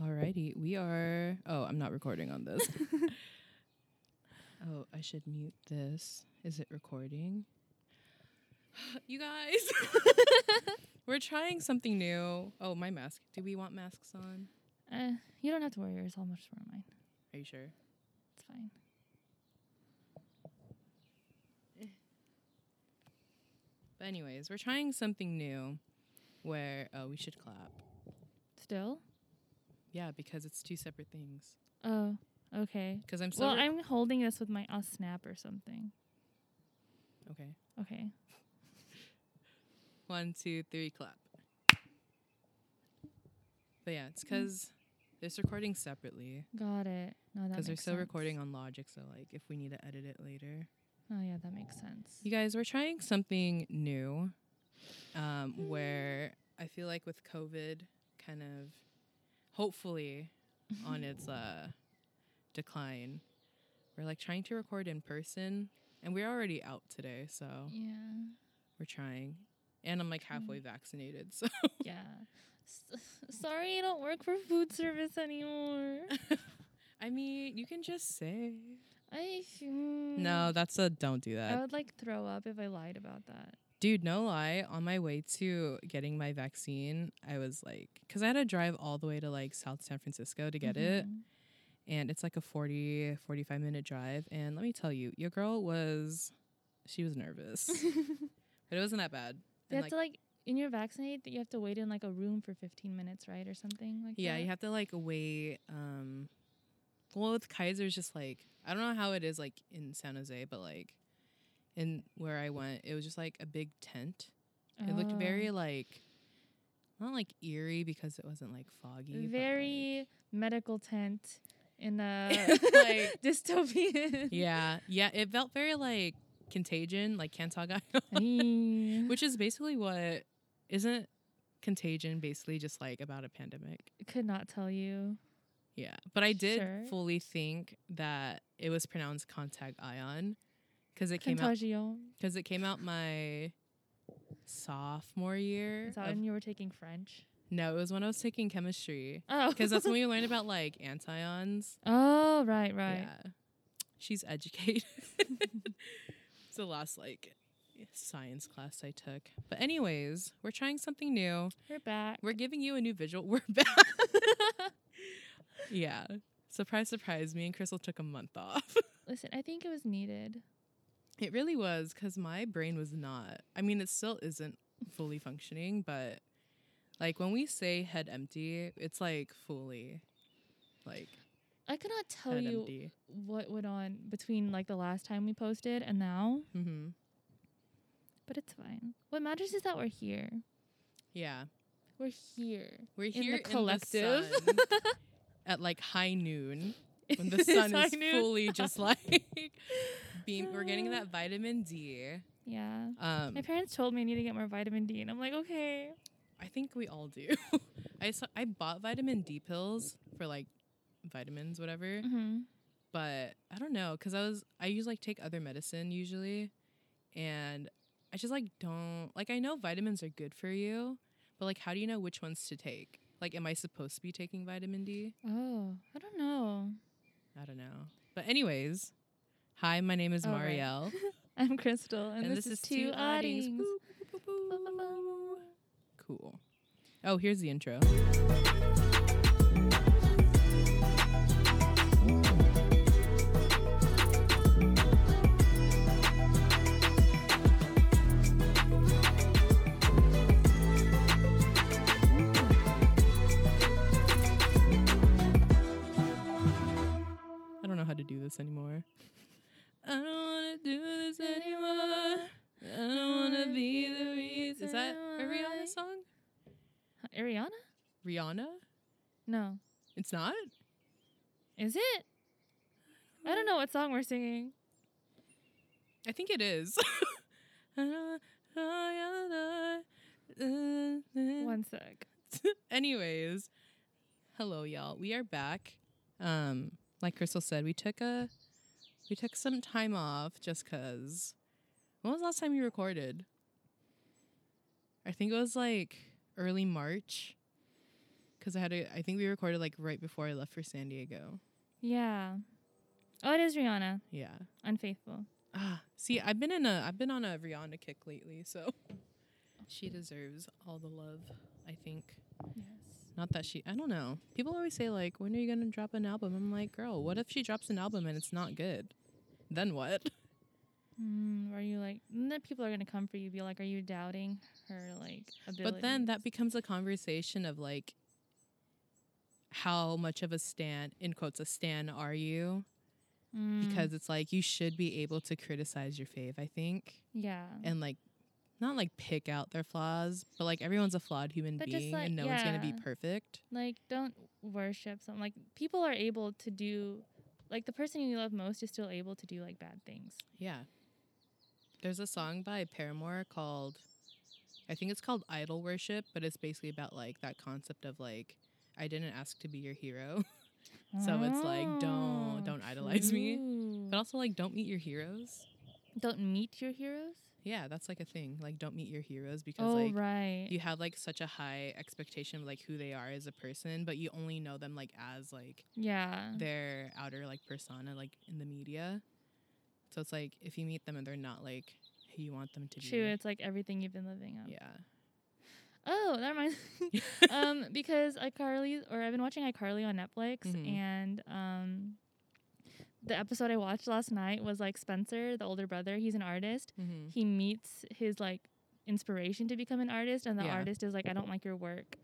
Alrighty, we are. Oh, I'm not recording on this. oh, I should mute this. Is it recording? you guys, we're trying something new. Oh, my mask. Do we want masks on? Uh, you don't have to wear yours. I'll much wear mine. Are you sure? It's fine. But anyways, we're trying something new where oh, we should clap. Still? Yeah, because it's two separate things. Oh, okay. Because I'm so Well, I'm holding this with my uh, snap or something. okay. Okay. One, two, three, clap. But yeah, it's Mm. because it's recording separately. Got it. No, that Because they're still sense. recording on Logic, so like if we need to edit it later. Oh yeah, that makes sense. You guys, we're trying something new, um, where I feel like with COVID, kind of, hopefully, on its uh, decline, we're like trying to record in person, and we're already out today, so Yeah. we're trying. And I'm like halfway vaccinated, so Yeah. S- sorry, I don't work for food service anymore. I mean, you can just say. I mm, No, that's a don't do that. I would like throw up if I lied about that. Dude, no lie. On my way to getting my vaccine, I was like, because I had to drive all the way to like South San Francisco to get it. Mhm. And it's like a 40, 45 minute drive. And let me tell you, your girl was, she was nervous. but it wasn't that bad. You And have to like in your vaccinate that you have to wait in like a room for 15 minutes, right, or something like yeah, that. you have to like wait. Um, well, with Kaiser, it's just like, I don't know how it is like in San Jose, but like in where I went, it was just like a big tent. It looked very Oh. like, not like eerie because it wasn't like foggy. but, like- very medical tent in a Like- dystopian. yeah, yeah. It felt very like Contagion, like Kantaga, Which which is basically what isn't Contagion basically just like about a pandemic. could not tell you. Yeah, but I did Sure. fully think that it was pronounced contact ion because it came out Contagion. because it came out my sophomore year. Is that of- when you were taking French? no, it was when I was taking chemistry Oh, because that's when we learned about like antions. oh, right, right. Yeah. She's educated. it's the last like science class I took. But anyways, we're trying something new. We're back. We're giving you a new visual. We're back. yeah. Surprise, surprise. Me and Crystal took a month off. Listen, I think it was needed. It really was because my brain was not. I mean, it still isn't fully functioning, but like when we say head empty, it's like fully like I cannot tell you empty. what went on between like the last time we posted and now, Mm-hmm. but it's fine. What matters is that we're here. Yeah. We're here. We're the here collective. in the at like high noon when the sun is fully just like beam. We're getting that vitamin D. Yeah. Um, My parents told me I need to get more vitamin D, and I'm like, okay. I think we all do. I saw, I bought vitamin D pills for like vitamins, whatever. Mm-hmm. But I don't know because I was I use like take other medicine usually, and I just like don't like I know vitamins are good for you, but like how do you know which ones to take? Like, am I supposed to be taking vitamin D? Oh, I don't know. I don't know. But anyways, hi, my name is Oh, right. Marielle, I'm Crystal, and, this, is two Audings. Cool. Oh, here's the intro. This anymore. I don't want to do this anymore. I don't want to be the reason. Is that a Rihanna song? Ariana? Rihanna? No. It's not? Is it? I don't know what song we're singing. I think it is. One sec. Anyways, hello y'all. We are back. Um, like Crystal said, we took a we took some time off just cause. When was the last time you recorded? I think it was like early March. because I had a. I think we recorded like right before I left for San Diego. Yeah. Oh, it is Rihanna. Yeah. Unfaithful. Ah, see, I've been in a. I've been on a Rihanna kick lately, so she deserves all the love. I think. Yes. Not that she. I don't know. People always say like, when are you gonna drop an album? I'm like, girl, what if she drops an album and it's not good? Then what? Mm, are you like? Then people are gonna come for you. Be like, are you doubting her like ability? But then that becomes a conversation of like, how much of a stan, in quotes, a stan are you? Mm, Because it's like you should be able to criticize your fave, I think, yeah. and like, not like pick out their flaws, but like everyone's a flawed human But being, like, and no one's gonna be perfect. like don't worship something. Like people are able to do. Like the person you love most is still able to do like bad things. Yeah. There's a song by Paramore called, I think it's called Idol Worship, but it's basically about like that concept of like, I didn't ask to be your hero. So it's like, don't- Oh, don't idolize me. but also like, don't meet your heroes. don't meet your heroes. Yeah, that's like a thing. Like, don't meet your heroes because Oh like right. you have like such a high expectation of like who they are as a person, but you only know them like as like yeah. their outer like persona like in the media. So it's like if you meet them and they're not like who you want them to True. be. It's like everything you've been living up. Yeah. Oh, that reminds um because iCarly or I've been watching iCarly on Netflix Mhm. and um the episode I watched last night was like Spencer, the older brother, he's an artist. mm-hmm. He meets his like inspiration to become an artist and the Yeah. artist is like I don't like your work.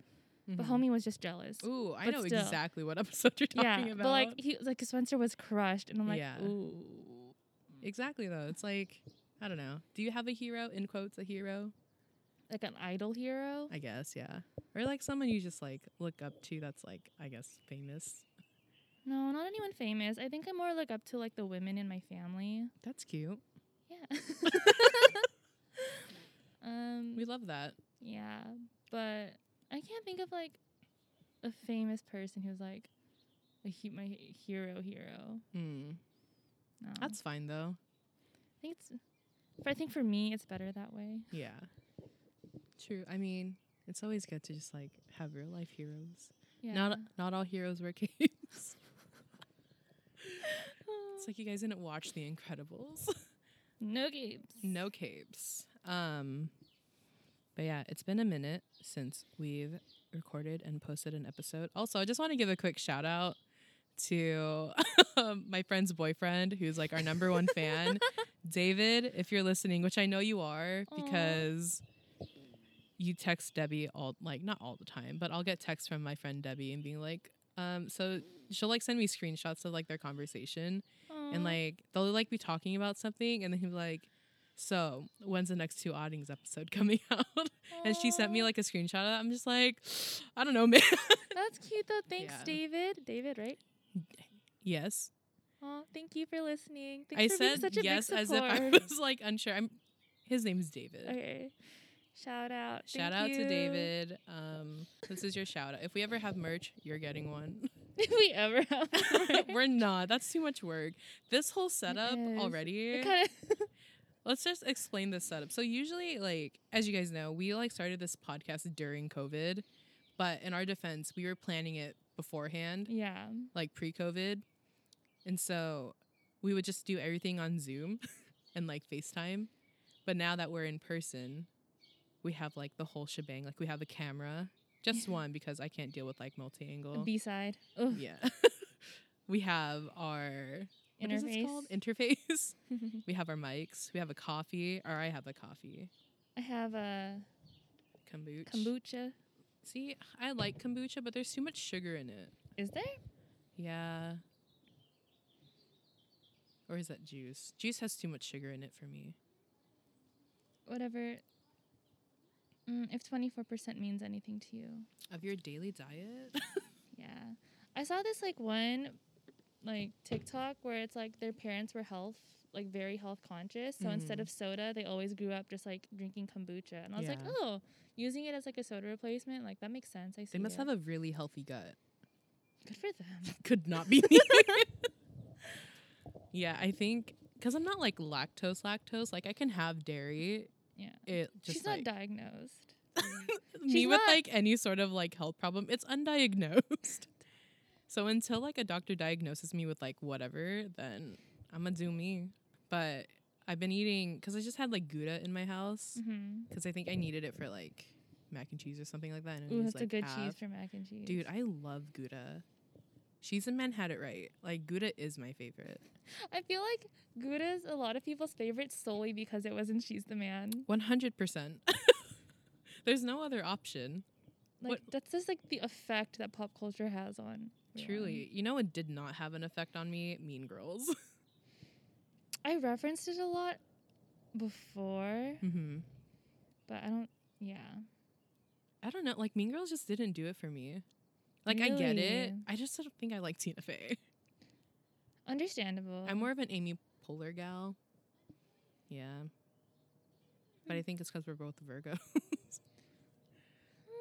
But homie was just jealous. Ooh, I but know still. exactly what episode you're talking yeah, about. but like he like Spencer was crushed and I'm like, Yeah. ooh. exactly though. It's like I don't know. Do you have a hero in quotes? A hero? Like an idol hero. I guess yeah. Or like someone you just like look up to. That's like I guess famous. No, not anyone famous. I think I more look up to like the women in my family. That's cute. Yeah. um We love that. yeah, but I can't think of like a famous person who's like a he- my hero hero. Hmm. No. That's fine though. I think it's but I think for me it's better that way. Yeah. True. I mean, it's always good to just like have real life heroes. Yeah. Not not all heroes wear capes. It's like you guys didn't watch The Incredibles. no games. no capes. Um but yeah, it's been a minute since we've recorded and posted an episode. Also, I just want to give a quick shout out to um, my friend's boyfriend who's like our number one fan, David, if you're listening, which I know you are Aw. because you text Debbie all like not all the time, but I'll get texts from my friend Debbie and being like, um, so she'll like send me screenshots of like their conversation and like they'll like be talking about something and then he'll be like so when's the next two oddings episode coming out and she sent me like a screenshot of that i'm just like i don't know man That's cute though. Thanks, Yeah. David. David, right? yes Oh, thank you for listening. Thanks i for being said such a yes big as if i was like unsure i'm his name is david Okay. Shout out. shout Thank out to david um this is your shout out if we ever have merch you're getting one If we ever have. we're not that's too much work this whole setup is. already kind of. let's just explain this setup. So usually, like as you guys know, we like started this podcast during COVID, but in our defense, we were planning it beforehand, yeah. like pre-COVID, and so we would just do everything on Zoom and like FaceTime. But now that we're in person, we have like the whole shebang. Like we have a camera, just one because I can't deal with like multi-angle. B side. Oh, yeah. we have our what is this interface. called? Interface. We have our mics. We have a coffee, or I have a coffee. I have a Kombucha. kombucha. See, I like kombucha, but there's too much sugar in it. Is there? Yeah. Or is that juice? Juice has too much sugar in it for me. Whatever. Mm, if 24% means anything to you. Of your daily diet? Yeah. I saw this like one like TikTok where it's like their parents were health like very health conscious. So instead Mhm. of soda, they always grew up just like drinking kombucha. And I was like, "Oh, using it as like a soda replacement, like that makes sense." I see. they must it. have a really healthy gut. Good for them. Could not be me. yeah, I think because I'm not like lactose lactose. Like I can have dairy. Yeah. It just She's like, not diagnosed. me with not- like any sort of like health problem, it's undiagnosed. so until like a doctor diagnoses me with like whatever, then I'm gonna do me. But I've been eating because I just had like Gouda in my house Mm-hmm. because I think I needed it for like mac and cheese or something like that. And Ooh, that's a good half. cheese for mac and cheese. Dude, I love Gouda. She's a man had it right. Like Gouda is my favorite. I feel like Gouda is a lot of people's favorite solely because it wasn't She's the Man. One hundred percent. There's no other option. Like What- that's just like the effect that pop culture has on. everyone. Truly, you know, it did not have an effect on me. Mean Girls. I referenced it a lot before, hmm but I don't. Yeah. I don't know. Like Mean Girls just didn't do it for me. Like I get it. I just don't think I like Tina Fey. Understandable. I'm more of an Amy Poehler gal. Yeah. But I think it's because we're both Virgos.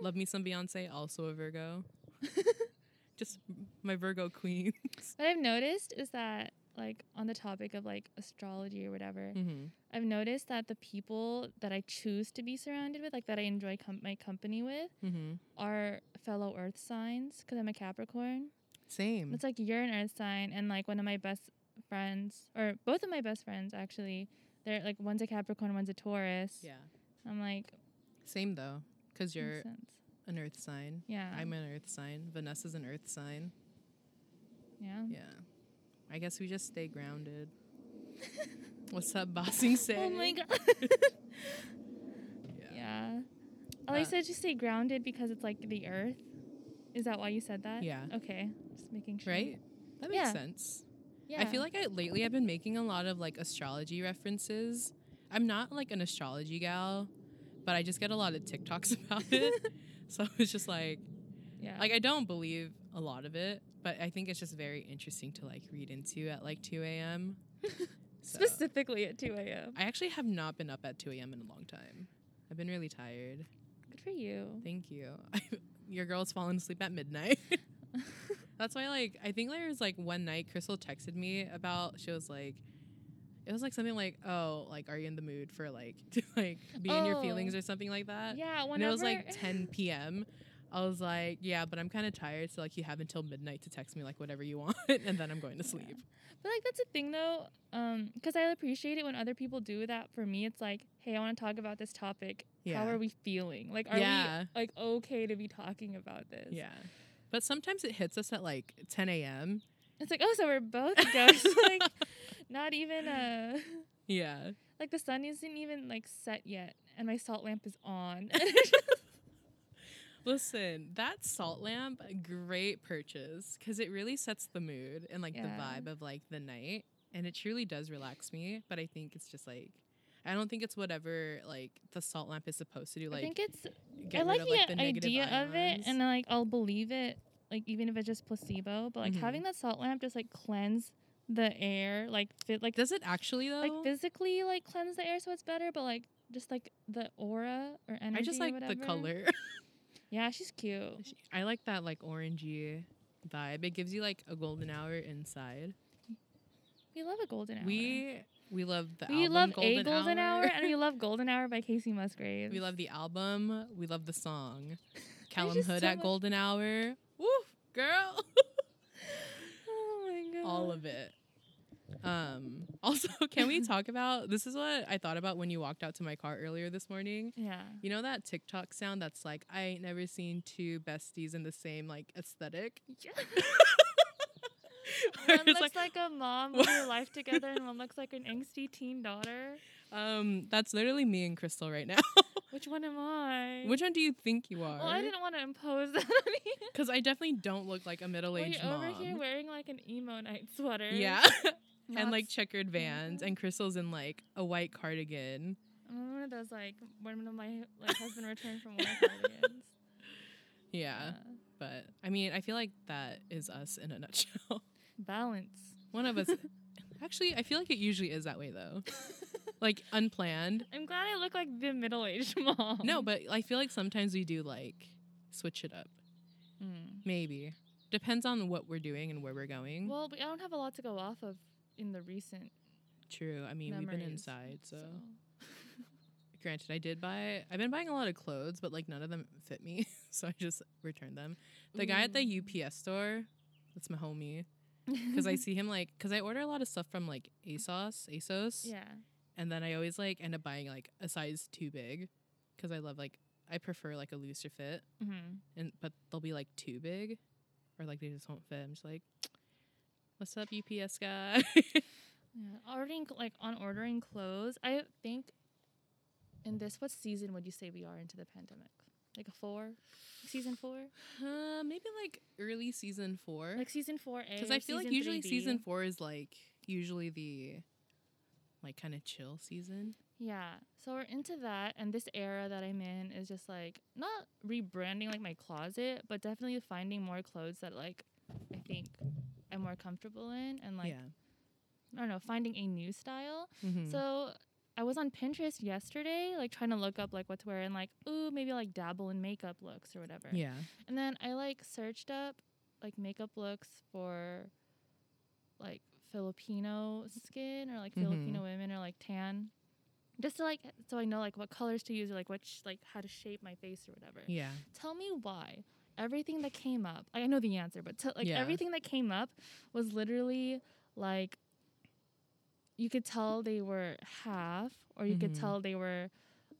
Love me some Beyonce, also a Virgo. just my Virgo queens. What I've noticed is that, like, on the topic of like astrology or whatever, hmm I've noticed that the people that I choose to be surrounded with, like that I enjoy com- my company with, hmm are fellow Earth signs because I'm a Capricorn. Same. It's like you're an Earth sign, and like one of my best friends, or both of my best friends actually, they're like one's a Capricorn, one's a Taurus. yeah. I'm like, Same though, because you're an Earth sign. Yeah. I'm an Earth sign. Vanessa's an Earth sign. yeah. Yeah. I guess we just stay grounded. What's up, bossing say? Oh my god. Yeah. yeah. I like Uh, said just stay grounded because it's like the Earth. Is that why you said that? Yeah. Okay. Just making sure. Right? That makes Yeah. sense. Yeah. I feel like I lately I've been making a lot of like astrology references. I'm not like an astrology gal, but I just get a lot of TikToks about it. so it's just like yeah. like I don't believe a lot of it, but I think it's just very interesting to like read into at like 2 a.m. So, specifically at 2 a.m. I actually have not been up at 2 a.m. in a long time. I've been really tired. Good for you. Thank you. Your girl's fallen asleep at midnight. That's why, like, I think there was like one night Crystal texted me about. She was like, it was like something like, "Oh, like, are you in the mood for like to like be in your Oh. feelings or something like that?" yeah. And Whenever it was like 10 p.m. I was like, "Yeah, but I'm kind of tired, so like, you have until midnight to text me like whatever you want, and then I'm going to Yeah. sleep." But like that's a thing though, um, because I appreciate it when other people do that. For me, it's like, hey, I want to talk about this topic. Yeah. How are we feeling? Like, are Yeah. we like okay to be talking about this? Yeah, but sometimes it hits us at like 10 a.m. It's like, oh, so we're both ghosts. like, not even uh Yeah, like the sun isn't even like set yet, and my salt lamp is on. Listen, that salt lamp, great purchase because it really sets the mood and like Yeah. the vibe of like the night, and it truly does relax me. But I think it's just like, I don't think it's whatever like the salt lamp is supposed to do. Like, I think it's I like of, the, like, the negative idea of it, ions. and like I'll believe it, like even if it's just placebo. But like Mhm. having that salt lamp just like cleanse the air, like fit like does it actually though? like physically like cleanse the air so it's better, but like just like the aura or energy. I just like the color. Yeah, she's cute. I like that like orangey vibe. It gives you like a golden hour inside. We love a golden hour. We we love the we album love Golden a golden hour. Hour. and we love Golden Hour by Kacey Musgraves. We love the album. We love the song. Calum Hood so at much- Golden Hour. Woo, girl. Oh my god. All of it. Um. Also, can we talk about this? Is what I thought about when you walked out to my car earlier this morning. Yeah. You know that TikTok sound that's like, I ain't never seen two besties in the same like aesthetic. Where one looks like, a mom with her life together, and one looks like an angsty teen daughter. um, that's literally me and Crystal right now. Which one am I? Which one do you think you are? Well, I didn't want to impose that on you. Because I definitely don't look like a middle-aged you're mom. over here wearing like an emo night sweater. yeah, and like checkered vans, and Crystal's in like a white cardigan. I'm one of those like when my like husband returned from work cardigans. Yeah, but I mean, I feel like that is us in a nutshell. Balance. One of us. Actually, I feel like it usually is that way though. like unplanned. I'm glad I look like the middle-aged mom. No, but I feel like sometimes we do like switch it up. Mm. Maybe depends on what we're doing and where we're going. Well, I don't have a lot to go off of in the recent True. I mean, we've been inside, so, granted, I did buy. I've been buying a lot of clothes, but like none of them fit me, so I just returned them. The guy at the UPS store, that's my homie, because I see him like, because I order a lot of stuff from like ASOS, ASOS, yeah. and then I always like end up buying like a size too big, because I love like I prefer like a looser fit, Mm-hmm. and but they'll be like too big, or like they just won't fit. I'm just like, what's up, UPS guy? Yeah, ordering like on ordering clothes. I think in this, what season would you say we are into the pandemic? Like a four, season four, uh, maybe like early season four. like season four A. Because I feel like usually 3B. season four is like usually the like kind of chill season. Yeah, so we're into that, and this era that I'm in is just like not rebranding like my closet, but definitely finding more clothes that like I think I'm more comfortable in, and like I don't know, finding a new style. Mm-hmm. So I was on Pinterest yesterday, like trying to look up like what to wear and like, ooh, maybe like dabble in makeup looks or whatever. yeah, And then I like searched up like makeup looks for like Filipino skin or like Mhm. Filipino women or like tan. Just to like so I know like what colors to use or like what sh- like how to shape my face or whatever. yeah, Tell me why. Everything that came up, I know the answer, but t- like Yeah. everything that came up was literally like you could tell they were half, or you could Mhm. tell they were,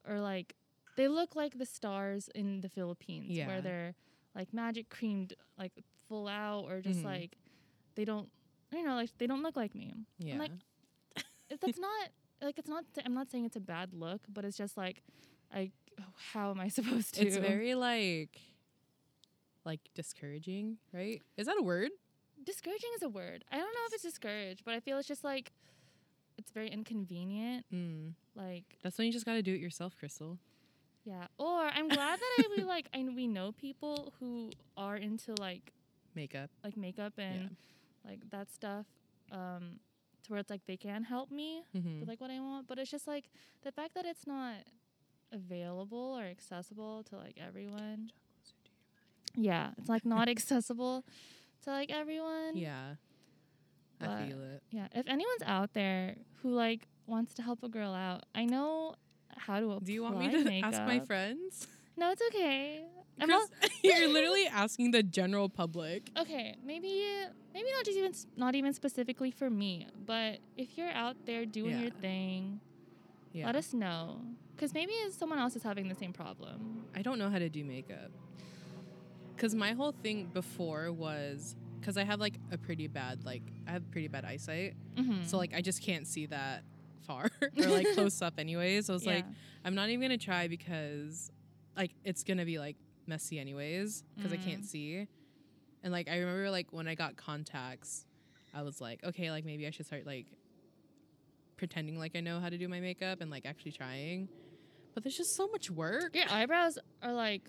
or like they look like the stars in the Philippines, Yeah. where they're like magic creamed, like full out, or just Mhm. like they don't, you know, like they don't look like me. yeah. like, If that's not like it's not. I'm not saying it's a bad look, but it's just like, I how am I supposed to? it's very like like discouraging, right? Is that a word? discouraging is a word. I don't know if it's discouraged, but I feel it's just like it's very inconvenient. Mm. Like That's when you just got to do it yourself, Crystal. yeah. Or I'm glad that I, we like I we know people who are into like Makeup. like makeup and like that stuff. Um, to where it's like they can help me Mm-hmm. with like what I want, but it's just like the fact that it's not available or accessible to like everyone. Yeah, it's like not accessible to like everyone. yeah, I feel it. Yeah, if anyone's out there who like wants to help a girl out, I know how to apply Do you want me to makeup. ask my friends? No, it's okay. I'm Chris, you're literally asking the general public. okay, maybe maybe not just even not even specifically for me, but if you're out there doing your thing, Yeah. let us know cuz maybe someone else is having the same problem. I don't know how to do makeup. Cause my whole thing before was because I have like a pretty bad like I have pretty bad eyesight, Mm-hmm. so like I just can't see that far or like close up. Anyways, I was like, I'm not even gonna try because like it's gonna be like messy anyways because I can't Mm. see. And like I remember like when I got contacts, I was like, okay, like maybe I should start like pretending like I know how to do my makeup and like actually trying. But there's just so much work. your eyebrows are like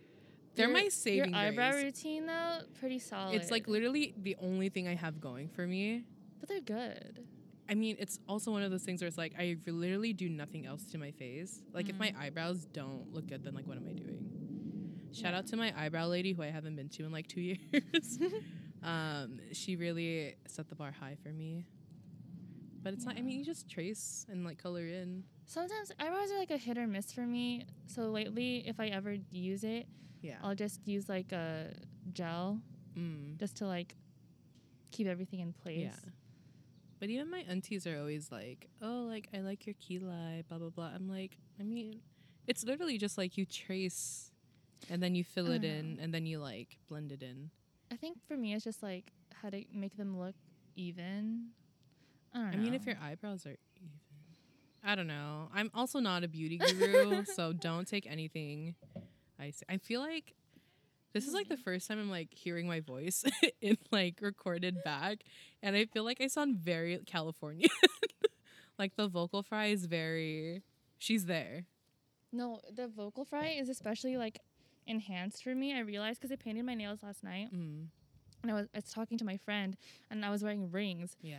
They're your- my saving Your eyebrow grace. routine though, pretty solid. It's like literally the only thing I have going for me. but they're good. I mean, it's also one of those things where it's like I literally do nothing else to my face. Like if my Mm. eyebrows don't look good, then like what am I doing? Shout Yeah. out to my eyebrow lady who I haven't been to in like two years. um, she really set the bar high for me. But it's not. I mean, you just trace and like color in. Sometimes eyebrows are like a hit or miss for me. So lately, if I ever use it, Yeah. I'll just use like a gel Mm. just to like keep everything in place. Yeah. But even my aunties are always like, "Oh, like I like your key lime, blah blah blah." I'm like, I mean, it's literally just like you trace, and then you fill it don't in, and then you like blend it in. I think for me, it's just like how to make them look even. I don't know. I mean, if your eyebrows are even, I don't know. I'm also not a beauty guru, so don't take anything I say. I feel like this is like the first time I'm like hearing my voice in like recorded back, and I feel like I sound very Californian. like the vocal fry is very, she's there. no, the vocal fry is especially like enhanced for me. I realized because I painted my nails last night, Mm, and I was I was talking to my friend, and I was wearing rings. yeah,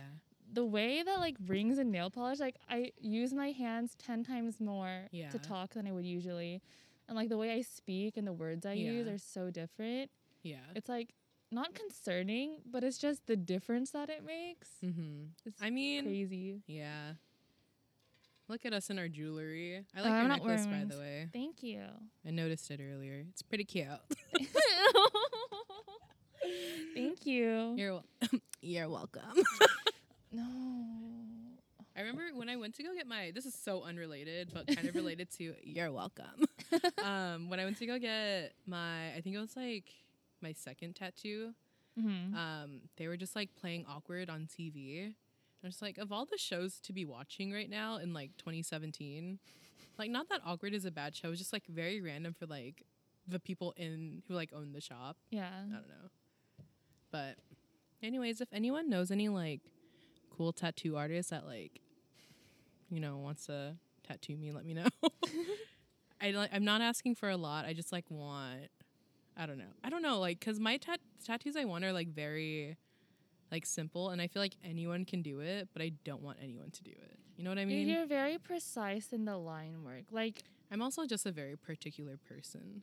the way that like rings and nail polish, like I use my hands ten times more Yeah. to talk than I would usually, and like the way I speak and the words I use are so different. yeah. It's like not concerning, but it's just the difference that it makes. Mm-hmm. It's I mean, crazy. yeah. Look at us in our jewelry. I like I'm your necklace, by the way. Thank you. I noticed it earlier. It's pretty cute. Thank you. You're wel- you're welcome. No. I remember when I went to go get my. This is so unrelated, but kind of related to you're welcome. um, when I went to go get my, I think it was like my second tattoo. hmm Um, they were just like playing awkward on TV. I was like, of all the shows to be watching right now in like 2017, like not that awkward is a bad show. It's just like very random for like the people in who like own the shop. yeah. I don't know. But anyways, if anyone knows any like cool tattoo artist that like you know wants to tattoo me, let me know. I like I'm not asking for a lot. I just like want I don't know. I don't know like cuz my tat- tattoos I want are like very like simple and I feel like anyone can do it, but I don't want anyone to do it. You know what I mean? You're very precise in the line work. Like I'm also just a very particular person.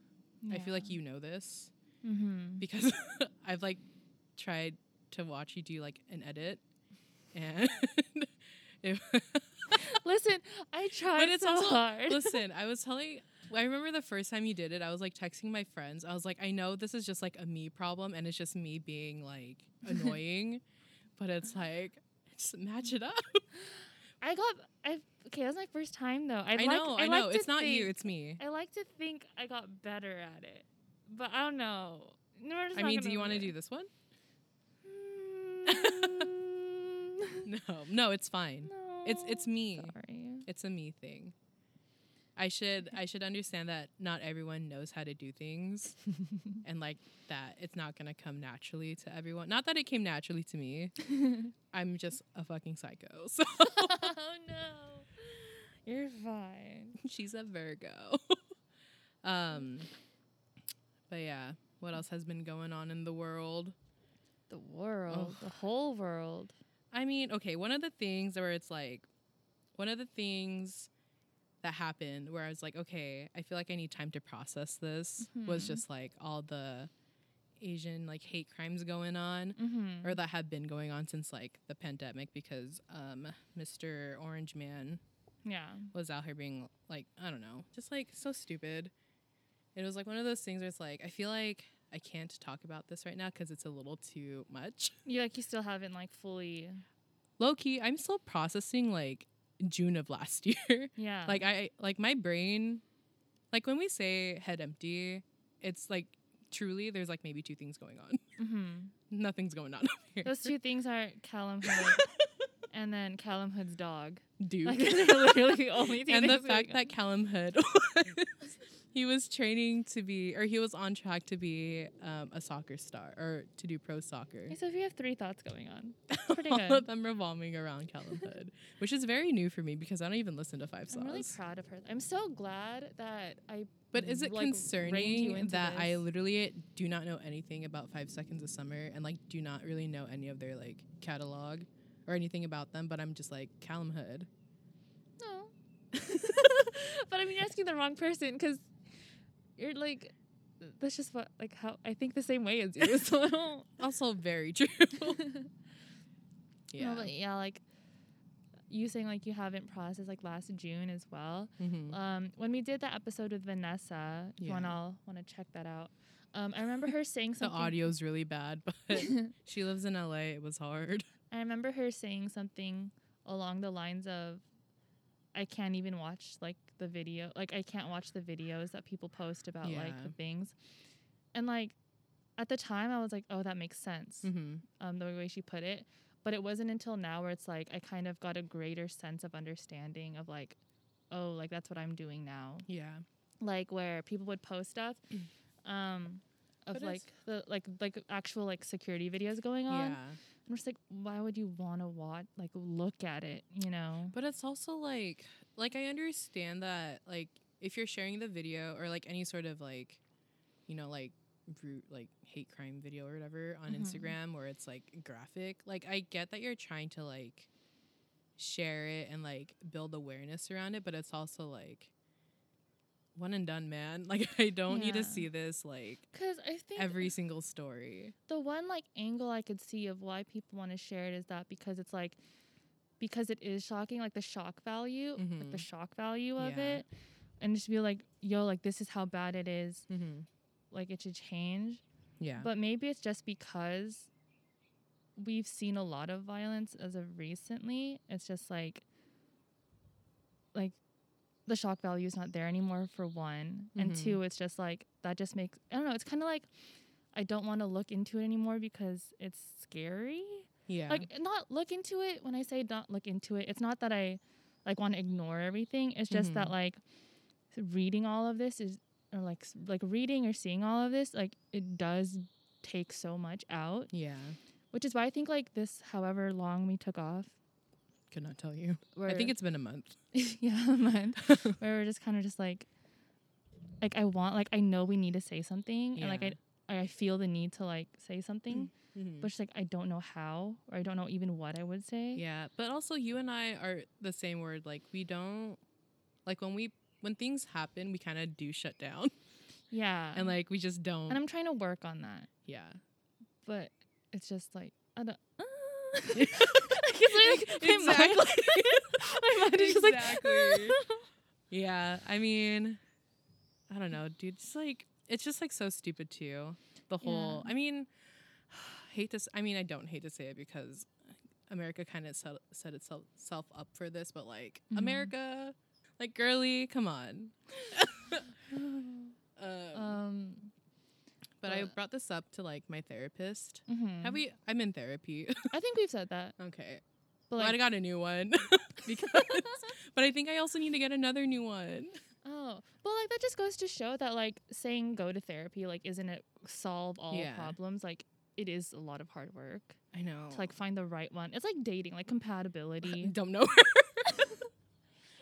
I feel like you know this. Mm-hmm. because I've like tried to watch you do like an edit and if, Listen, I tried but it's so also- hard. listen I was telling I remember the first time you did it I was like texting my friends I was like I know this is just like a me problem and it's just me being like annoying but it's like just match it up I got. I okay. That was my first time though. I'd I like, know I I'd know like it's not you it's me I like to think I got better at it, but I don't know. No, I mean do you want to do do this one Mm, no no it's fine no, it's it's me Sorry. it's a me thing. I should I should understand that not everyone knows how to do things and like that it's not going to come naturally to everyone. Not that it came naturally to me. I'm just a fucking psycho. So oh no, you're fine. she's a Virgo. um but yeah, what else has been going on in the world? The world, the whole world. I mean, okay, one of the things where it's like, one of the things that happened where I was like, okay, I feel like I need time to process this was Mhm. just like all the Asian like hate crimes going on Mm-hmm. or that have been going on since like the pandemic because um Mr. Orange Man yeah. was out here being like, I don't know, just like so stupid. It was like one of those things where it's like, I feel like I can't talk about this right now because it's a little too much. You like you still haven't like fully. low key, I'm still processing like June of last year. Yeah. like I like my brain, like when we say head empty, it's like truly there's like maybe two things going on. Mm-hmm. Nothing's going on here. Those two things are Calum Hood and then Calum Hood's dog. Dude. Like literally the only and the fact that Calum Hood was, he was training to be or he was on track to be um, a soccer star or to do pro soccer. Okay, so if you have three thoughts going on, pretty All good. of them revolving around Calum Hood, which is very new for me because I don't even listen to Five I'm really proud of her. I'm so glad that I. But is it like, concerning that I literally do not know anything about Five Seconds of Summer and like do not really know any of their like catalog or anything about them? But I'm just like Calum Hood. No. but I mean, you're asking the wrong person because you're like, that's just what like how I think the same way as you. So. Also very true. yeah. No, but yeah, like you saying like you haven't processed like last June as well. Mhm. Um, when we did that episode with Vanessa, if you want to want to check that out. Um, I remember her saying something. the audio's really bad, but she lives in LA. It was hard. I remember her saying something along the lines of, "I can't even watch like the video. Like I can't watch the videos that people post about like the things." And like at the time, I was like, "Oh, that makes sense." Mm-hmm. Um, the way she put it. But it wasn't until now where it's like I kind of got a greater sense of understanding of like, oh, like that's what I'm doing now. Yeah. Like where people would post stuff, um, of But like the like like actual like security videos going on. Yeah. I'm just like, why would you want to watch, like, look at it, you know? But it's also like like I understand that like if you're sharing the video or like any sort of like you know like brute like hate crime video or whatever on Mhm. Instagram where it's like graphic, like I get that you're trying to like share it and like build awareness around it, but it's also like one and done, man. Like I don't need to see this like Because I think every single story. the one, like, angle I could see of why people want to share it is that because it's like, because it is shocking, like the shock value, like the Mhm. shock value of Yeah. it, and just be like, yo, like this is how bad it is. Mm-hmm. Like it should change. Yeah. But maybe it's just because we've seen a lot of violence as of recently. It's just like like the shock value is not there anymore for one. And Mhm. two, it's just like that just makes I don't know, it's kinda like I don't want to look into it anymore because it's scary. yeah. Like not look into it when I say not look into it, it's not that I like want to ignore everything. It's just that Mhm. like reading all of this is or like like reading or seeing all of this like it does take so much out yeah. which is why i think like this however long we took off Could not tell you. where, I think it's been a month. yeah a month where we're just kind of just like like i want like i know we need to say something and like i i feel the need to like say something Mhm. but it's like i don't know how or i don't know even what i would say Yeah, but also you and I are the same word. Like we don't like when we when things happen, we kind of do shut down, yeah and like we just don't. and i'm trying to work on that yeah, but it's just like I don't. I guess my, my mind, like, my mind is just like. Exactly. yeah. I mean, I don't know, dude. It's like it's just like so stupid too. The whole. Yeah. I mean, hate this. I mean, I don't hate to say it because America kind of set, set itself self up for this, but like Mhm. America, like girly, come on. um. but I brought this up to like my therapist. mhm. Have we? I'm in therapy. I think we've said that, okay. but well, I got a new one because, but I think I also need to get another new one. oh, but like that just goes to show that like saying go to therapy like isn't it solve all Yeah. problems. Like it is a lot of hard work I know. to like find the right one. It's like dating, like compatibility. don't know.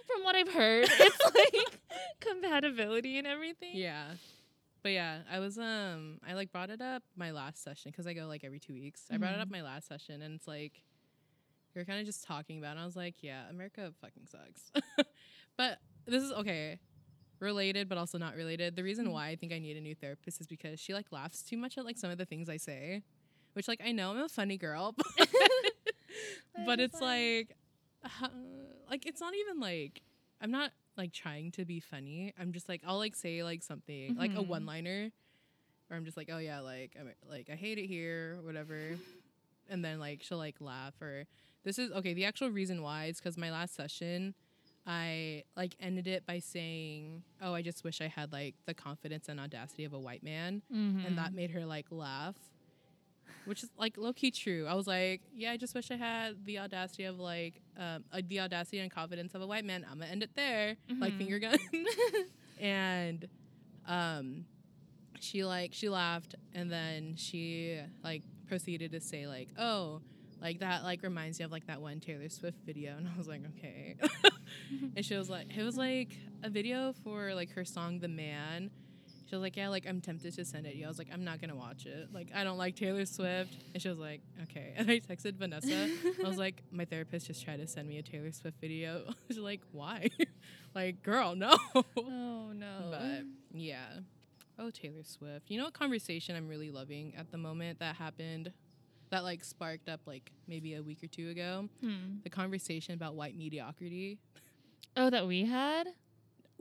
From what I've heard, it's like compatibility and everything. yeah, but yeah, I was um, I like brought it up my last session because I go like every two weeks. I brought it up Mhm. my last session, and it's like you're kind of just talking about. it. And I was like, yeah, America fucking sucks. but this is okay. Related, but also not related. The reason Mhm. why I think I need a new therapist is because she like laughs too much at like some of the things I say, which like I know I'm a funny girl, but, but it's funny. like, uh, like it's not even like I'm not like trying to be funny. I'm just like I'll like say like something like a Mhm. one liner, or I'm just like oh yeah like I'm like I hate it here whatever, and then like she'll like laugh or this is okay. The actual reason why is because my last session. I like ended it by saying, "Oh, I just wish I had like the confidence and audacity of a white man," and that Mhm. made her like laugh, which is like low key true. I was like, "Yeah, I just wish I had the audacity of like um, uh, the audacity and confidence of a white man." I'm gonna end it there, like Mhm. finger gun, and um, she like she laughed, and then she like proceeded to say like, "Oh." Like that, like reminds me of like that one Taylor Swift video, and I was like, okay. and she was like, it was like a video for like her song "The Man." She was like, yeah, like I'm tempted to send it. you. I was like, I'm not gonna watch it. Like I don't like Taylor Swift. And she was like, okay. And I texted Vanessa. I was like, my therapist just tried to send me a Taylor Swift video. She's like, why? like, girl, no. oh no. But yeah. Oh, Taylor Swift. You know what conversation I'm really loving at the moment that happened that like sparked up like maybe a week or two ago? Hmm. The conversation about white mediocrity. Oh, that we had.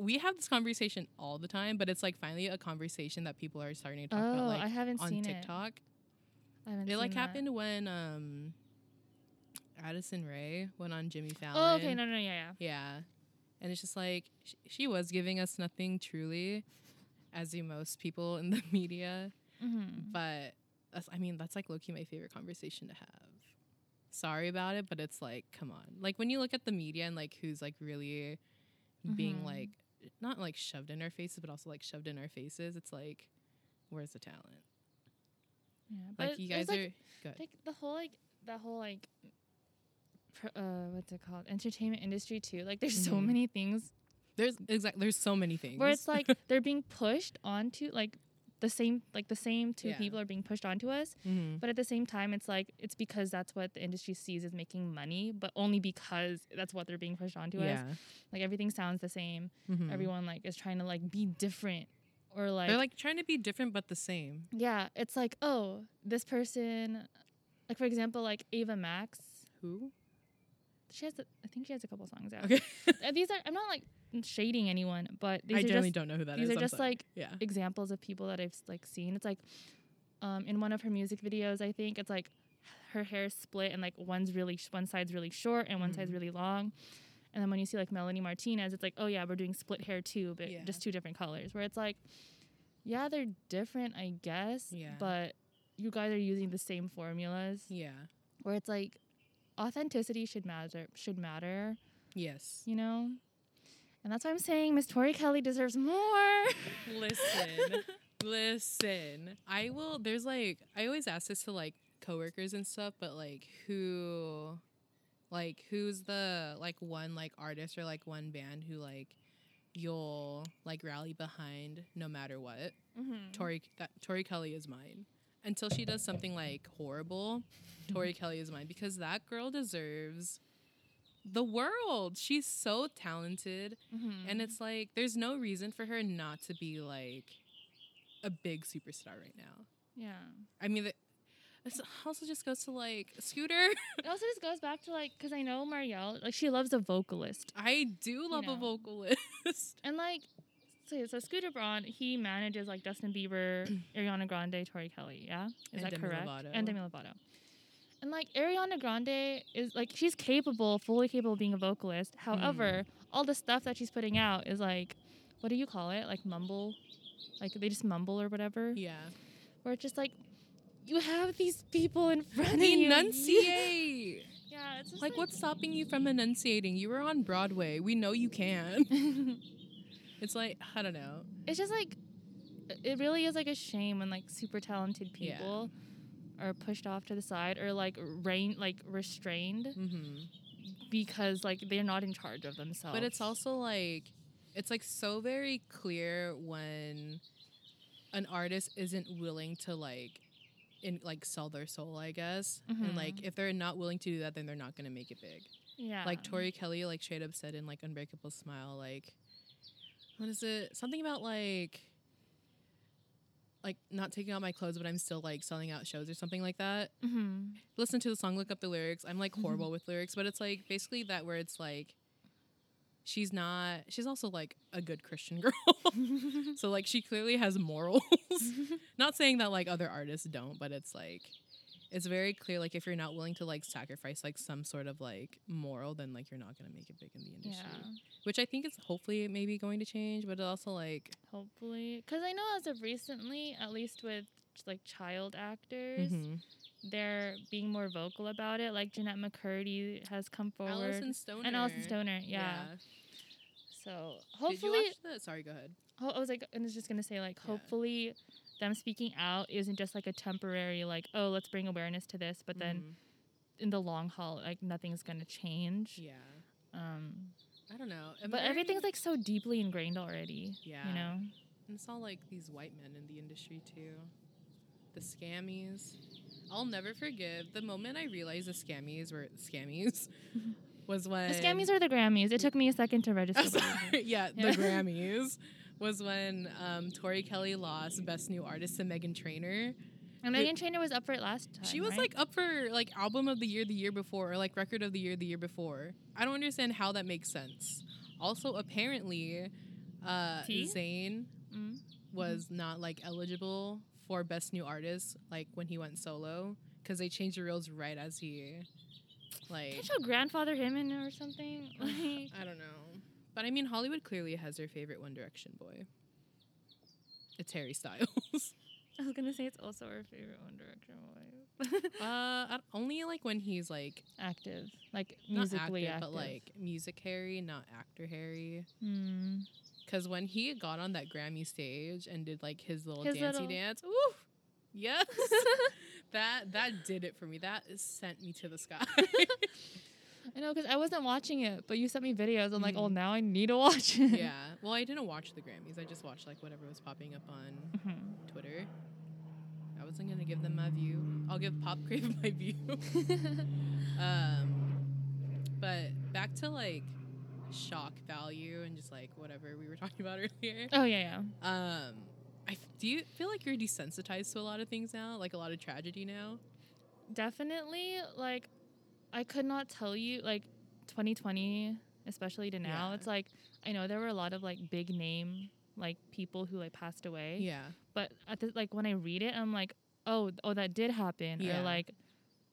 We have this conversation all the time, but it's like finally a conversation that people are starting to talk oh, about like I haven't on seen TikTok. it. I haven't seen It like that. happened when um Addison Rae went on Jimmy Fallon. Oh, okay. No, no, yeah, yeah. Yeah. And it's just like sh- she was giving us nothing truly, as do most people in the media. Mm-hmm. But that's, I mean, that's like Loki, my favorite conversation to have. Sorry about it, but it's like, come on. Like when you look at the media and like who's like really being Mhm. like, not like shoved in our faces, but also like shoved in our faces, it's like, where's the talent? Yeah, Like you guys like, are good. like the whole like the whole like uh what's it called entertainment industry too. Like there's so Mhm. many things There's exactly There's so many things. where it's like they're being pushed onto like the same like the same two Yeah. people are being pushed onto us Mhm. but at the same time it's like it's because that's what the industry sees as making money but only because that's what they're being pushed onto us yeah. like everything sounds the same Mhm. everyone like is trying to like be different or like They're like trying to be different but the same. yeah it's like oh this person like for example like ava max Who? she has. A, I think she has a couple songs out. Okay. These are. I'm not like shading anyone, but these I are generally just don't know who that is. these are I'm just sorry. like yeah. examples of people that I've like seen. It's like um, in one of her music videos, I think it's like her hair is split and like one's really sh- one side's really short and one side's Mhm. really long. And then when you see like Melanie Martinez, it's like, oh yeah, we're doing split hair too, but Yeah. just two different colors. Where it's like, yeah, they're different, I guess. Yeah. But you guys are using the same formulas. Yeah. Where it's like, authenticity should matter. Should matter. Yes. You know. And that's why I'm saying Miss Tori Kelly deserves more. Listen. listen. I will there's like I always ask this to like coworkers and stuff, but like who like who's the like one like artist or like one band who like you'll like rally behind no matter what. mm-hmm. Tori that Tori Kelly is mine. Until she does something like horrible, Tori Kelly is mine because that girl deserves the world. She's so talented Mm-hmm. and it's like there's no reason for her not to be like a big superstar right now. yeah. I mean, it this also just goes to like Scooter. It also just goes back to like, cause I know Marielle, like she loves a vocalist, I do love know. a vocalist. and like, so, so Scooter Braun, he manages like Justin Bieber, Ariana Grande, Tori Kelly, yeah, is And that Demi correct? Lovato. And Demi Lovato. And like Ariana Grande is like she's capable, fully capable of being a vocalist. However, mm. all the stuff that she's putting out is like, what do you call it? Like mumble, like they just mumble or whatever. yeah. Where it's just like, you have these people in front of you. Enunciate. Yeah, it's just like, what's stopping you from enunciating? You were on Broadway. We know you can. It's like I don't know. it's just like it really is like a shame when like super talented Yeah. Are pushed off to the side or like rain like restrained hmm because like they're not in charge of themselves. But it's also like it's like so very clear when an artist isn't willing to like in like sell their soul, I guess. And like Mhm. if they're not willing to do that, then they're not gonna make it big. yeah. Like Tori Kelly like straight up said in like Unbreakable Smile, like what is it? Something about like like not taking out my clothes, but I'm still like selling out shows or something like that. Mhm. Listen to the song, look up the lyrics. I'm like horrible with lyrics, but it's like basically that where it's like she's not she's also like a good Christian girl. so like she clearly has morals. not saying that like other artists don't, but it's like it's very clear like if you're not willing to like sacrifice like some sort of like moral, then like you're not gonna make it big in the industry. yeah. Which I think is hopefully maybe going to change, but it also like Hopefully, because I know as of recently, at least with like child actors, mhm. they're being more vocal about it. Like Jennette McCurdy has come forward, Alyson Stoner and Alyson Stoner, yeah. So Did you hopefully? Sorry, go ahead. I was like, I was just gonna say like, Yeah. hopefully, them speaking out isn't just like a temporary like, oh, let's bring awareness to this, but then Mhm. in the long haul, like nothing's gonna change. yeah, Um, I don't know. But everything's like so deeply ingrained already. Yeah. You know. And it's all like these white men in the industry too. The scammies. I'll never forgive the moment I realized the scammies were scammies was when The scammies are the Grammys. It took me a second to register. I'm but- sorry, yeah, Yeah. the Grammys was when um, Tori Kelly lost Best New Artist to Meghan Trainor. And Meghan Trainor was up for it last time. She was right? like up for like album of the year the year before or like record of the year the year before. I don't understand how that makes sense. Also, apparently, uh? Zayn Mm. was not like eligible for best new artist like when he went solo because they changed the rules right as he like Can't you grandfather him in or something? Like, I don't know. But I mean Hollywood clearly has their favorite One Direction boy. It's Harry Styles. I was gonna say it's also our favorite One Direction boy. uh only like when he's like active, like musically active, active. but like music Harry, not actor Harry. Hmm. Because when he got on that Grammy stage and did like his little His dancey little- dance, ooh, yes, that that did it for me. That sent me to the sky. I know because I wasn't watching it, but you sent me videos. I'm like, Mhm. oh, now I need to watch it. yeah. Well, I didn't watch the Grammys. I just watched like whatever was popping up on Mhm. Twitter. I wasn't gonna give them my view. I'll give Pop Crave my view. um, but back to like shock value and just like whatever we were talking about earlier. oh yeah, yeah. Um, I f- do you feel like you're desensitized to a lot of things now, like a lot of tragedy now? Definitely. Like, I could not tell you. Like, 2020, especially to now, Yeah. it's like I know there were a lot of like big name like people who like passed away. Yeah. But at the, like when I read it, I'm like, oh, oh, that did happen, Yeah. or like,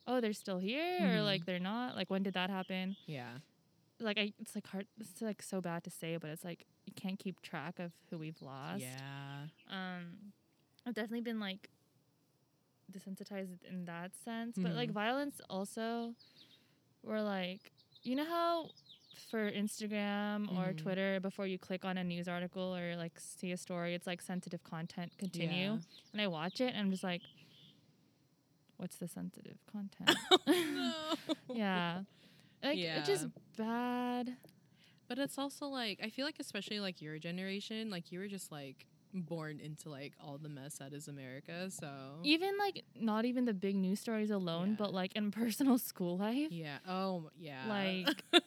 oh, they're still here, or Mhm. like they're not. Like when did that happen? Yeah. Like I, it's like hard. It's like so bad to say, but it's like you can't keep track of who we've lost. Yeah. Um, I've definitely been like desensitized in that sense, but like Mhm. violence also, we're like, you know how for Instagram or Mhm. Twitter, before you click on a news article or like see a story, it's like sensitive content. Continue, Yeah. and I watch it, and I'm just like, what's the sensitive content? no. yeah, like it's just bad. But it's also like I feel like especially like your generation, like you were just like born into like all the mess that is America. So Even like not even the big news stories alone, Yeah. but like in personal school life. yeah. Oh yeah. Like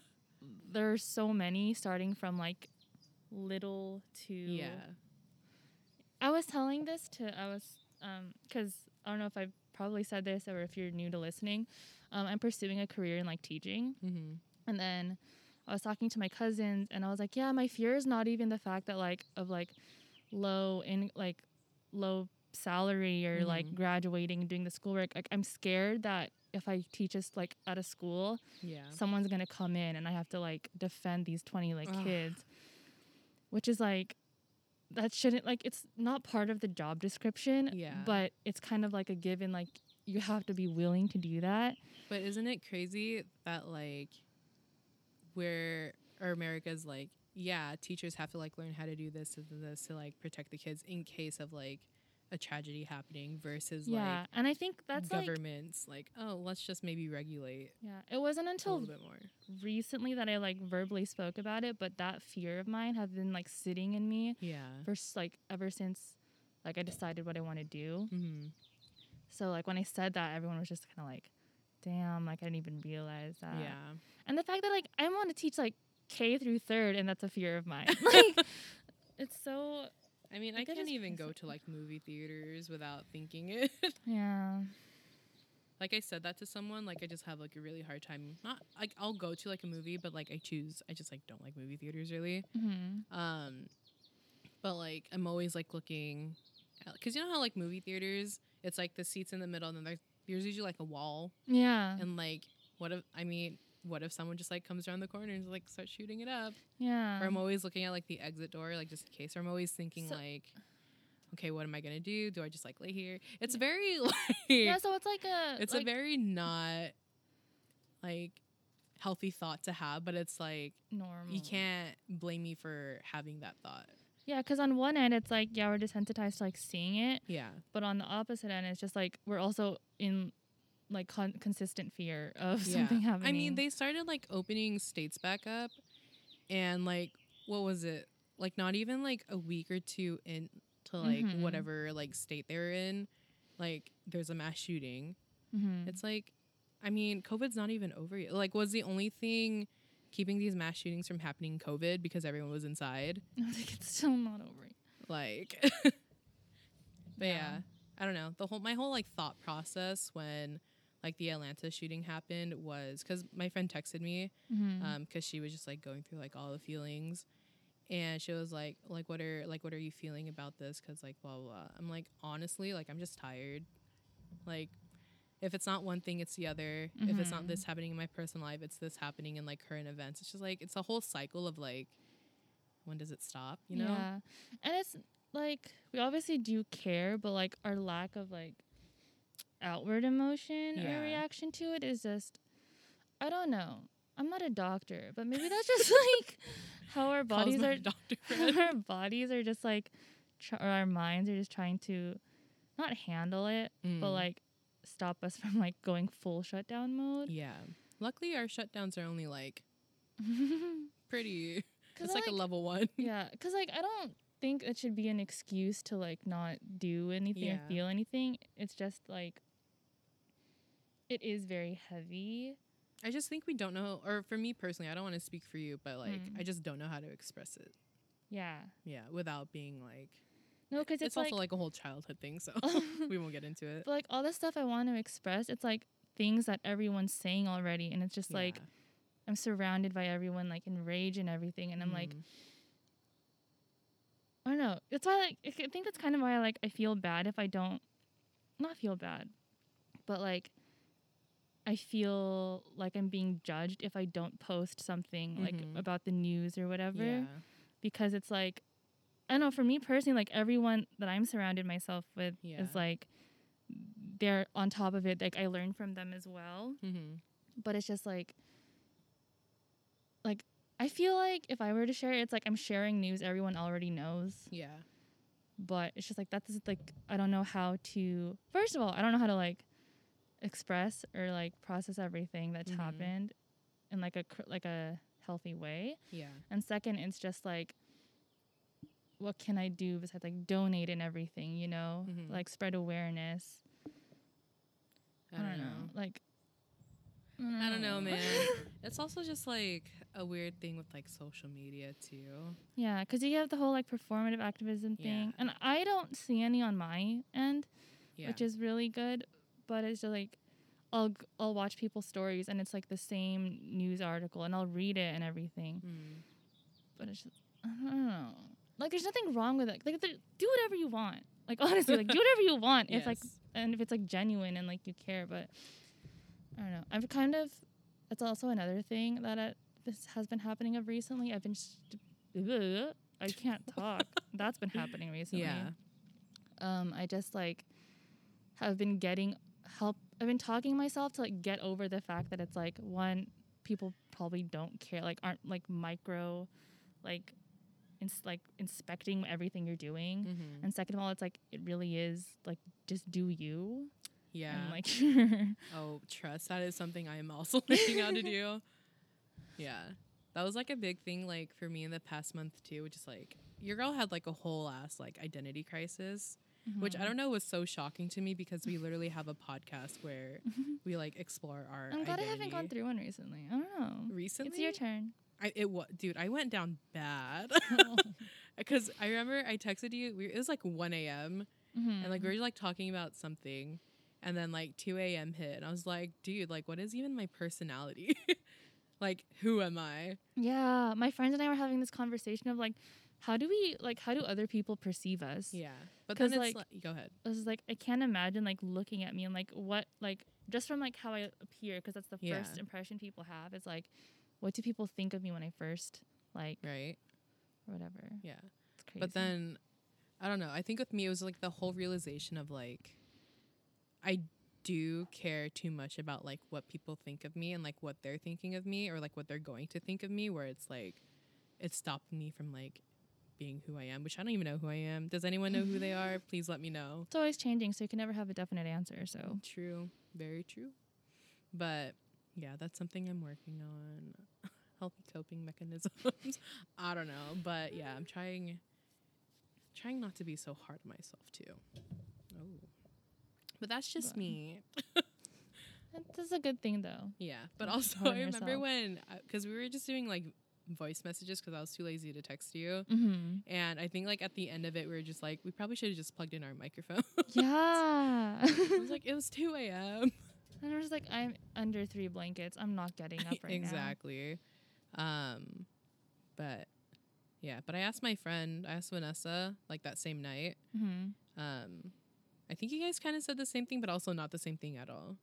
there's so many starting from like little to yeah. I was telling this to I was um cuz I don't know if I've probably said this or if you're new to listening. Um I'm pursuing a career in like teaching Mm-hmm. and then I was talking to my cousins and I was like, yeah, my fear is not even the fact that like of like low in like low salary or like Mhm. graduating and doing the schoolwork. Like I'm scared that if I teach us like at a school, Yeah. someone's gonna come in and I have to like defend these twenty like Ugh. kids, which is like that shouldn't like it's not part of the job description. Yeah. But it's kind of like a given. Like you have to be willing to do that. But isn't it crazy that like where or America's like, yeah, teachers have to like learn how to do this and this to like protect the kids in case of like a tragedy happening versus like, yeah, and I think that's like like governments like, oh, let's just maybe regulate yeah. It wasn't until a little bit more. recently that I like verbally spoke about it, but that fear of mine has been like sitting in me Yeah. for like ever since like I decided what I want to do. Mm-hmm. So like when I said that, everyone was just kind of like, "Damn!" Like I didn't even realize that. yeah. And the fact that like I want to teach like K through third, and that's a fear of mine. like it's so I mean, I can't even go to like movie theaters without thinking it. yeah. like I said that to someone, like I just have like a really hard time. Not like I'll go to like a movie, but like I choose. I just like don't like movie theaters really. hmm Um, but like I'm always like looking, because you know how like movie theaters, it's like the seats in the middle, and then there's there's usually like a wall, Yeah. and like what if I mean. What if someone just like comes around the corner and like starts shooting it up? yeah. Or I'm always looking at like the exit door, like just in case. Or I'm always thinking So- like, okay, what am I gonna do? Do I just like lay here? It's Yeah. very like yeah. So it's like a. it's like, a very not like healthy thought to have, but it's like normal. you can't blame me for having that thought. Yeah, because on one end it's like yeah we're desensitized to like seeing it, Yeah. but on the opposite end it's just like we're also in like con- consistent fear of Yeah. something happening. I mean, they started like opening states back up and like what was it? Like not even like a week or two into like Mhm. whatever like state they were in, like there's a mass shooting. Mhm. It's like, I mean, COVID's not even over yet. Like, was the only thing keeping these mass shootings from happening COVID because everyone was inside? I think it's still not over. yet. Like, but yeah. Yeah. I don't know. The whole my whole like thought process when like the Atlanta shooting happened was because my friend texted me Mhm. um because she was just like going through like all the feelings. And she was like like what are like what are you feeling about this? Because like blah, blah blah. I'm like honestly like i'm just tired. Like if it's not one thing it's the other. If it's not this happening in my personal life it's this happening in like current events. It's just like it's a whole cycle of like when does it stop you know? Yeah. And it's like we obviously do care, but like our lack of like outward emotion Yeah. or reaction to it is just I don't know. I'm not a doctor, but maybe that's just like how our bodies are our bodies are just like tr- or our minds are just trying to not handle it, but Mm. like stop us from like going full shutdown mode. yeah luckily our shutdowns are only like pretty it's I, like, a level one Yeah, because like I don't think it should be an excuse to like not do anything Yeah. or feel anything. It's just like it is very heavy. I just think we don't know, or for me personally, I don't want to speak for you, but like, Mm. I just don't know how to express it. Yeah. Yeah, without being like, No, because it's, it's, also like, like a whole childhood thing, so we won't get into it. but like all the stuff I want to express, it's like things that everyone's saying already, and it's just like I'm surrounded by everyone like in rage and everything, and I'm like, Mhm. I don't know. That's why like I think that's kind of why I like I feel bad if I don't, not feel bad, but like. I feel like I'm being judged if I don't post something like Mhm. about the news or whatever yeah. because it's like I don't know for me personally like everyone that I'm surrounded myself with Yeah. is like they're on top of it like I learn from them as well Mm-hmm. but it's just like like I feel like if I were to share it it's like I'm sharing news everyone already knows Yeah. but it's just like that's just like I don't know how to first of all I don't know how to like express or like process everything that's Mhm. happened in like a like a healthy way Yeah. and second, it's just like, what can I do besides like donate and everything, you know? Mhm. Like spread awareness. I don't, know. Like, I don't know, man. it's also just like a weird thing with like social media too. yeah, because you have the whole like performative activism thing. Yeah. And I don't see any on my end, Yeah. which is really good. But it's just like, I'll, I'll watch people's stories and it's like the same news article and I'll read it and everything. Mm. But it's just, I don't know. Like, there's nothing wrong with it. Like, do whatever you want. Like, honestly, like, do whatever you want. If like and if it's like genuine and like you care but i don't know i've kind of that's also another thing that I, this has been happening of recently i've been st- i can't talk that's been happening recently Yeah. um i just like have been getting help i've been talking myself to like get over the fact that it's like one people probably don't care like aren't like micro like ins- like inspecting everything you're doing Mm-hmm. and second of all, it's like it really is like just do you. Yeah. And like oh, trust. That is something I am also learning how to do. Yeah. That was like a big thing like for me in the past month too, which is like your girl had like a whole ass like identity crisis. Which Mm-hmm. I don't know was so shocking to me because we literally have a podcast where we like explore our I'm glad identity. I haven't gone through one recently. I don't know. recently. It's your turn. I it was dude. I went down bad because I remember I texted you. We, it was like 1 a.m. Mhm. and like we were like talking about something, and then like 2 a.m. hit, and I was like, dude, like what is even my personality? like who am I? yeah, my friends and I were having this conversation of like, how do we like how do other people perceive us? Yeah, but then it's like- like, go ahead. I was like, I can't imagine like looking at me and like what like just from like how I appear because that's the Yeah. first impression people have. It's like, what do people think of me when I first like Right. or whatever? Yeah. It's crazy. But then I don't know. I think with me it was like the whole realization of like I do care too much about like what people think of me and like what they're thinking of me or like what they're going to think of me where it's like it's stopping me from like being who I am, which I don't even know who I am. Does anyone know who they are? Mm-hmm. Please let me know. it's always changing, so you can never have a definite answer. So True. Very true. But yeah, that's something I'm working on. Healthy coping mechanisms. I don't know. But yeah, I'm trying trying not to be so hard on myself too. Oh. But that's just But- me. that's a good thing though. Yeah. But Don't be so also I remember yourself. when uh, cuz we were just doing like voice messages cuz I was too lazy to text you. Mm-hmm. And I think like at the end of it we were just like we probably should have just plugged in our microphone. Yeah. I was like it was 2 a.m. and I was like, I'm under three blankets. I'm not getting up right now. exactly. Um, but yeah, but I asked my friend, I asked Vanessa like that same night. Mm-hmm. Um, I think you guys kind of said the same thing, but also not the same thing at all,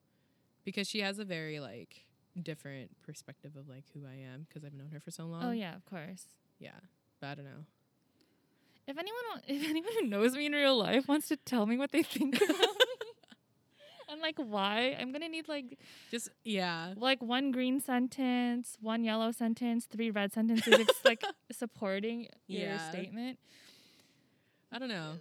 because she has a very like different perspective of like who I am because I've known her for so long. Oh yeah, of course. yeah. But I don't know. If anyone, if anyone who knows me in real life wants to tell me what they think about me, and like why, I'm gonna need like Just yeah, like one green sentence, one yellow sentence, three red sentences, it's like supporting your Yeah. statement. I don't know.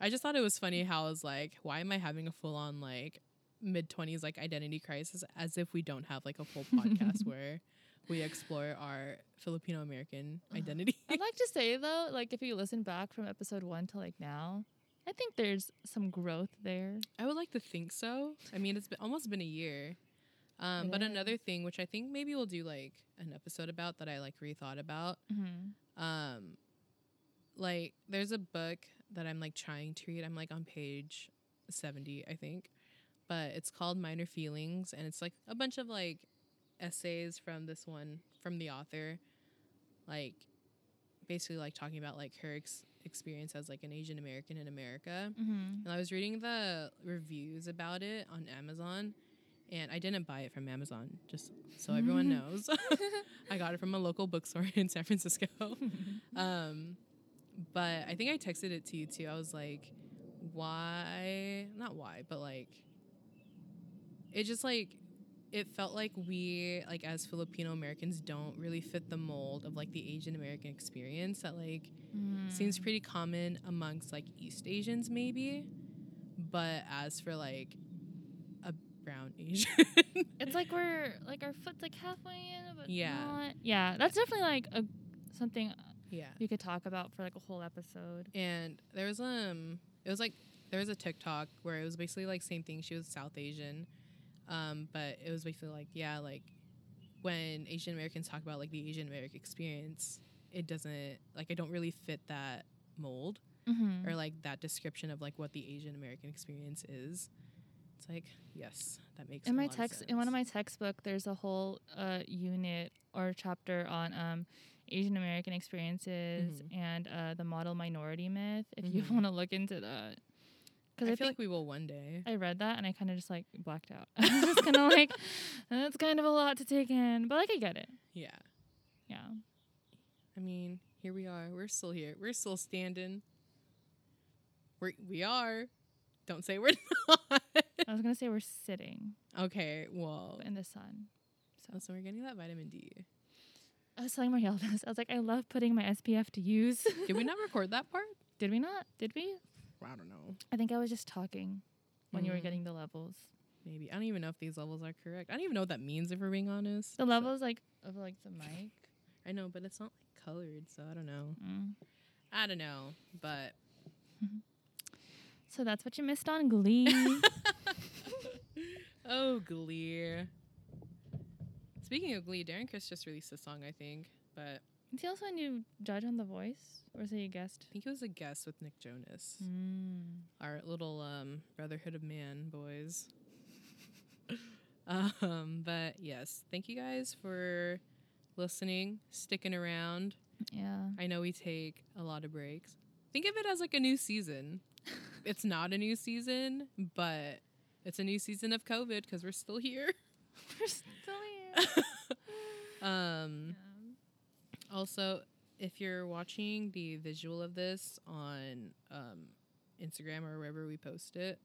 I just thought it was funny how I was like, why am I having a full on like mid twenties like identity crisis as if we don't have like a full podcast where we explore our Filipino American identity. I'd like to say though, like if you listen back from episode one to like now, I think there's some growth there. I would like to think so. I mean, it's been almost been a year. Um, but is. another thing, which I think maybe we'll do like an episode about that I like rethought about. Mm-hmm. Um, like there's a book that I'm like trying to read. I'm like on page 70, I think. But it's called Minor Feelings and it's like a bunch of like essays from this one from the author, like basically like talking about like her ex- experience as like an Asian American in America. Mm-hmm. And I was reading the reviews about it on Amazon, and I didn't buy it from Amazon, just so everyone knows. I got it from a local bookstore in San Francisco. um, but I think I texted it to you too. I was like, why? Not why, but like, it just like, it felt like we, like, as Filipino Americans, don't really fit the mold of like the Asian American experience that like seems Mm. pretty common amongst like East Asians, maybe. But as for like a brown Asian, It's like we're like our foot's like halfway in, but Yeah. not. Yeah, that's definitely like a something yeah. we could talk about for like a whole episode. And there was um, it was like there was a TikTok where it was basically like same thing. She was South Asian, um, but it was basically like yeah, like when Asian Americans talk about like the Asian American experience, it doesn't like I don't really fit that mold Mm-hmm. or like that description of like what the Asian American experience is. It's like yes, that makes in my text in one of my textbook there's a whole uh, unit or chapter on um, asian american experiences Mhm. and uh, the model minority myth if you Mhm. want to look into that because I, I, feel like we will one day. i read that and i kind of just like blacked out i was just kind of like that's kind of a lot to take in but like i get it Yeah. yeah I mean, here we are. We're still here. We're still standing. We we are. Don't say we're not. i was gonna say we're sitting okay, well, in the sun so so we're getting that vitamin D. i was telling Marielle this i was like i love putting my spf to use Did we not record that part? did we not did we I don't know. i think i was just talking when you were Mm. getting the levels Maybe I don't even know if these levels are correct. I don't even know what that means. If we're being honest, The So- levels like of like the mic. I know, but it's not like colored, so I don't know. Mm. I don't know, but So that's what you missed on Glee. oh, Glee. Speaking of Glee, Darren Criss just released a song, I think, but Is he also a new judge on The Voice, or is he a guest? I think it was a guest with Nick Jonas. Mm. our little um brotherhood of man boys um but yes thank you guys for listening sticking around Yeah. i know we take a lot of breaks think of it as like a new season it's not a new season but it's a new season of covid because we're still here We're still here. um also if you're watching the visual of this on um, instagram or wherever we post it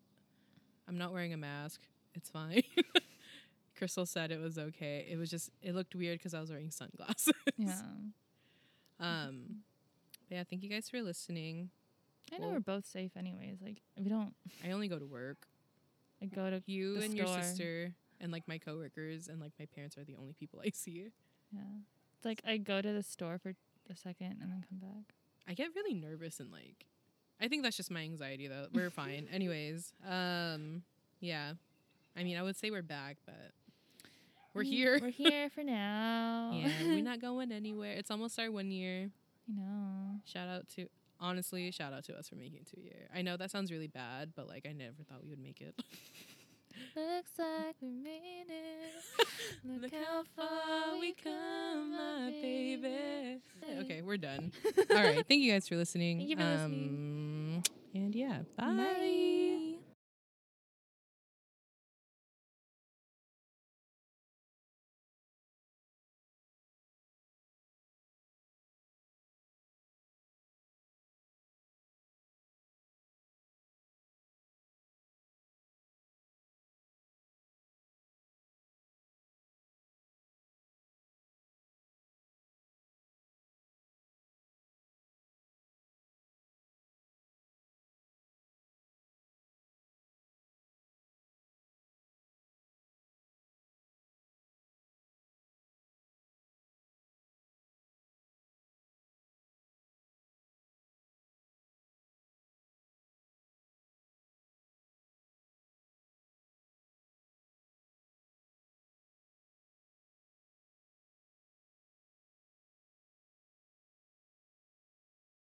i'm not wearing a mask. It's fine. Crystal said it was okay. It was just it looked weird because i was wearing sunglasses. Yeah. um but yeah thank you guys for listening. I know Well- we're both safe anyways. Like we don't i only go to work. I go to you and your sister and like my coworkers and like my parents are the only people i see. Yeah. Like I go to the store for a second and then come back. I get really nervous and like I think that's just my anxiety though. We're fine. Anyways, um yeah. I mean, I would say we're back, but we're Mm, here. We're here for now. yeah, we're not going anywhere. It's almost our 1 year. You know. Shout out to honestly, shout out to us for making it to year. I know that sounds really bad, but like I never thought we would make it. Looks like we made it. Look, how far we come, my baby. Okay, we're done. All right. Thank you guys for listening. Thank you for listening. Um, And yeah, bye. Bye.